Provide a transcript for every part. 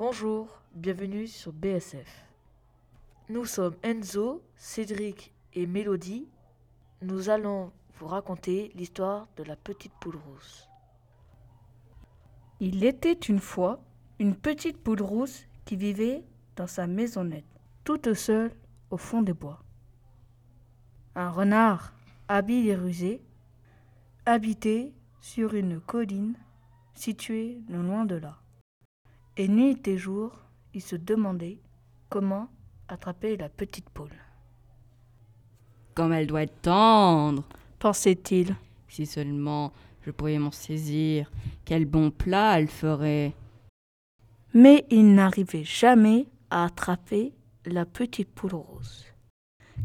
Bonjour, bienvenue sur BSF. Nous sommes Enzo, Cédric et Mélodie. Nous allons vous raconter l'histoire de la petite poule rousse. Il était une fois une petite poule rousse qui vivait dans sa maisonnette, toute seule au fond des bois. Un renard, habile et rusé, habitait sur une colline située non loin de là. Et nuit et jour, il se demandait comment attraper la petite poule. Comme elle doit être tendre, pensait-il. Si seulement je pourrais m'en saisir, quel bon plat elle ferait. Mais il n'arrivait jamais à attraper la petite poule rose,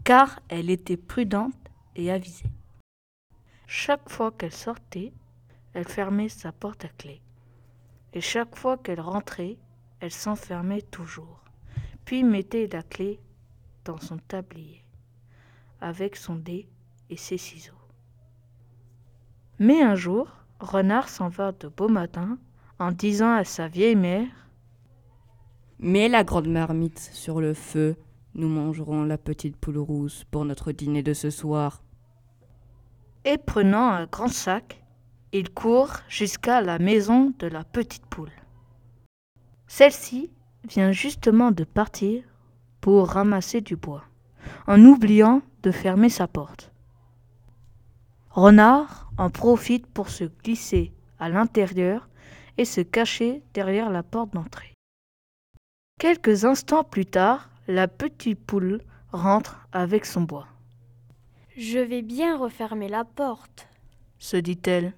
car elle était prudente et avisée. Chaque fois qu'elle sortait, elle fermait sa porte à clé. Et chaque fois qu'elle rentrait, elle s'enfermait toujours, puis mettait la clé dans son tablier, avec son dé et ses ciseaux. Mais un jour, Renard s'en va de beau matin en disant à sa vieille mère Mets la grande marmite sur le feu, nous mangerons la petite poule rousse pour notre dîner de ce soir. Et prenant un grand sac, il court jusqu'à la maison de la petite poule. Celle-ci vient justement de partir pour ramasser du bois, en oubliant de fermer sa porte. Renard en profite pour se glisser à l'intérieur et se cacher derrière la porte d'entrée. Quelques instants plus tard, la petite poule rentre avec son bois. Je vais bien refermer la porte, se dit-elle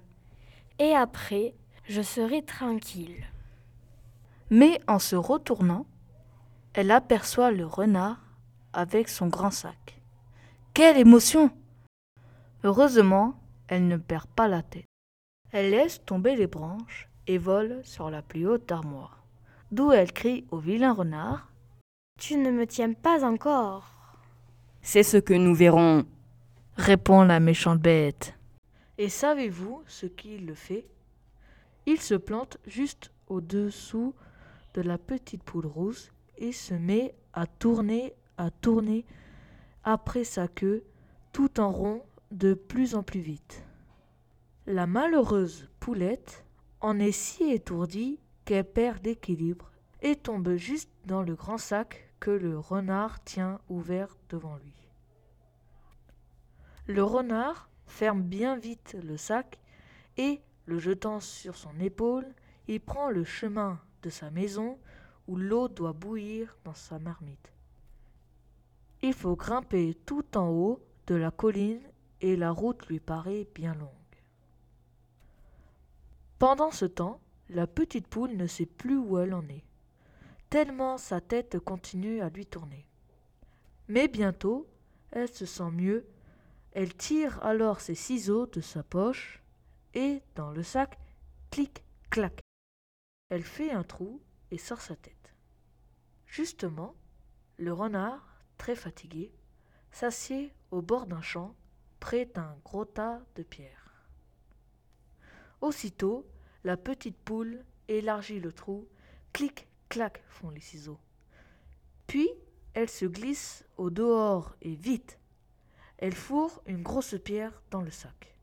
et après, je serai tranquille. Mais en se retournant, elle aperçoit le renard avec son grand sac. Quelle émotion Heureusement, elle ne perd pas la tête. Elle laisse tomber les branches et vole sur la plus haute armoire, d'où elle crie au vilain renard Tu ne me tiens pas encore. C'est ce que nous verrons, répond la méchante bête. Et savez-vous ce qu'il le fait? Il se plante juste au-dessous de la petite poule rousse et se met à tourner, à tourner après sa queue, tout en rond, de plus en plus vite. La malheureuse poulette en est si étourdie qu'elle perd l'équilibre et tombe juste dans le grand sac que le renard tient ouvert devant lui. Le renard ferme bien vite le sac et, le jetant sur son épaule, il prend le chemin de sa maison où l'eau doit bouillir dans sa marmite. Il faut grimper tout en haut de la colline et la route lui paraît bien longue. Pendant ce temps, la petite poule ne sait plus où elle en est, tellement sa tête continue à lui tourner. Mais bientôt, elle se sent mieux elle tire alors ses ciseaux de sa poche et, dans le sac, clic, clac. Elle fait un trou et sort sa tête. Justement, le renard, très fatigué, s'assied au bord d'un champ, près d'un gros tas de pierres. Aussitôt, la petite poule élargit le trou, clic, clac font les ciseaux. Puis, elle se glisse au dehors et vite, elle fourre une grosse pierre dans le sac.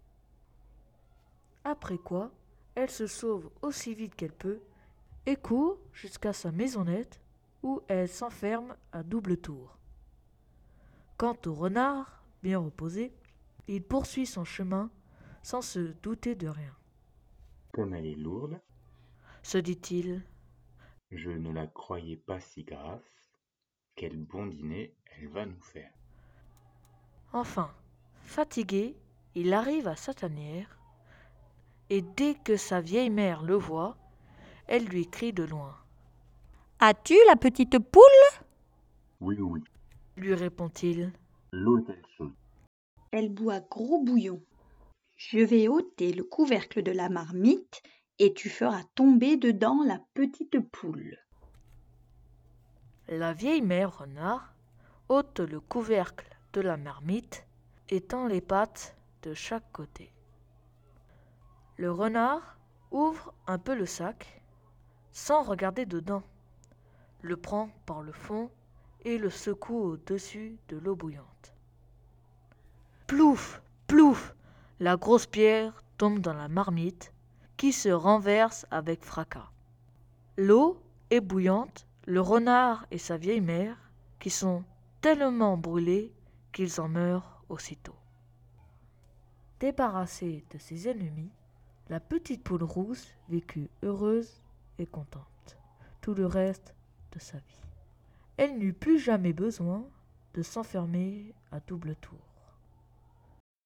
Après quoi, elle se sauve aussi vite qu'elle peut et court jusqu'à sa maisonnette où elle s'enferme à double tour. Quant au renard, bien reposé, il poursuit son chemin sans se douter de rien. Comme elle est lourde, se dit-il, je ne la croyais pas si grasse. Quel bon dîner elle va nous faire. Enfin, fatigué, il arrive à sa tanière, et dès que sa vieille mère le voit, elle lui crie de loin. As-tu la petite poule? Oui, oui, lui répond-il. L'eau est chaude. Elle boit gros bouillon. Je vais ôter le couvercle de la marmite et tu feras tomber dedans la petite poule. La vieille mère renard ôte le couvercle la marmite étend les pattes de chaque côté. Le renard ouvre un peu le sac sans regarder dedans. le prend par le fond et le secoue au-dessus de l'eau bouillante. Plouf, plouf, la grosse pierre tombe dans la marmite qui se renverse avec fracas. L'eau est bouillante, le renard et sa vieille mère, qui sont tellement brûlés qu'ils en meurent aussitôt. Débarrassée de ses ennemis, la petite poule rousse vécut heureuse et contente tout le reste de sa vie. Elle n'eut plus jamais besoin de s'enfermer à double tour.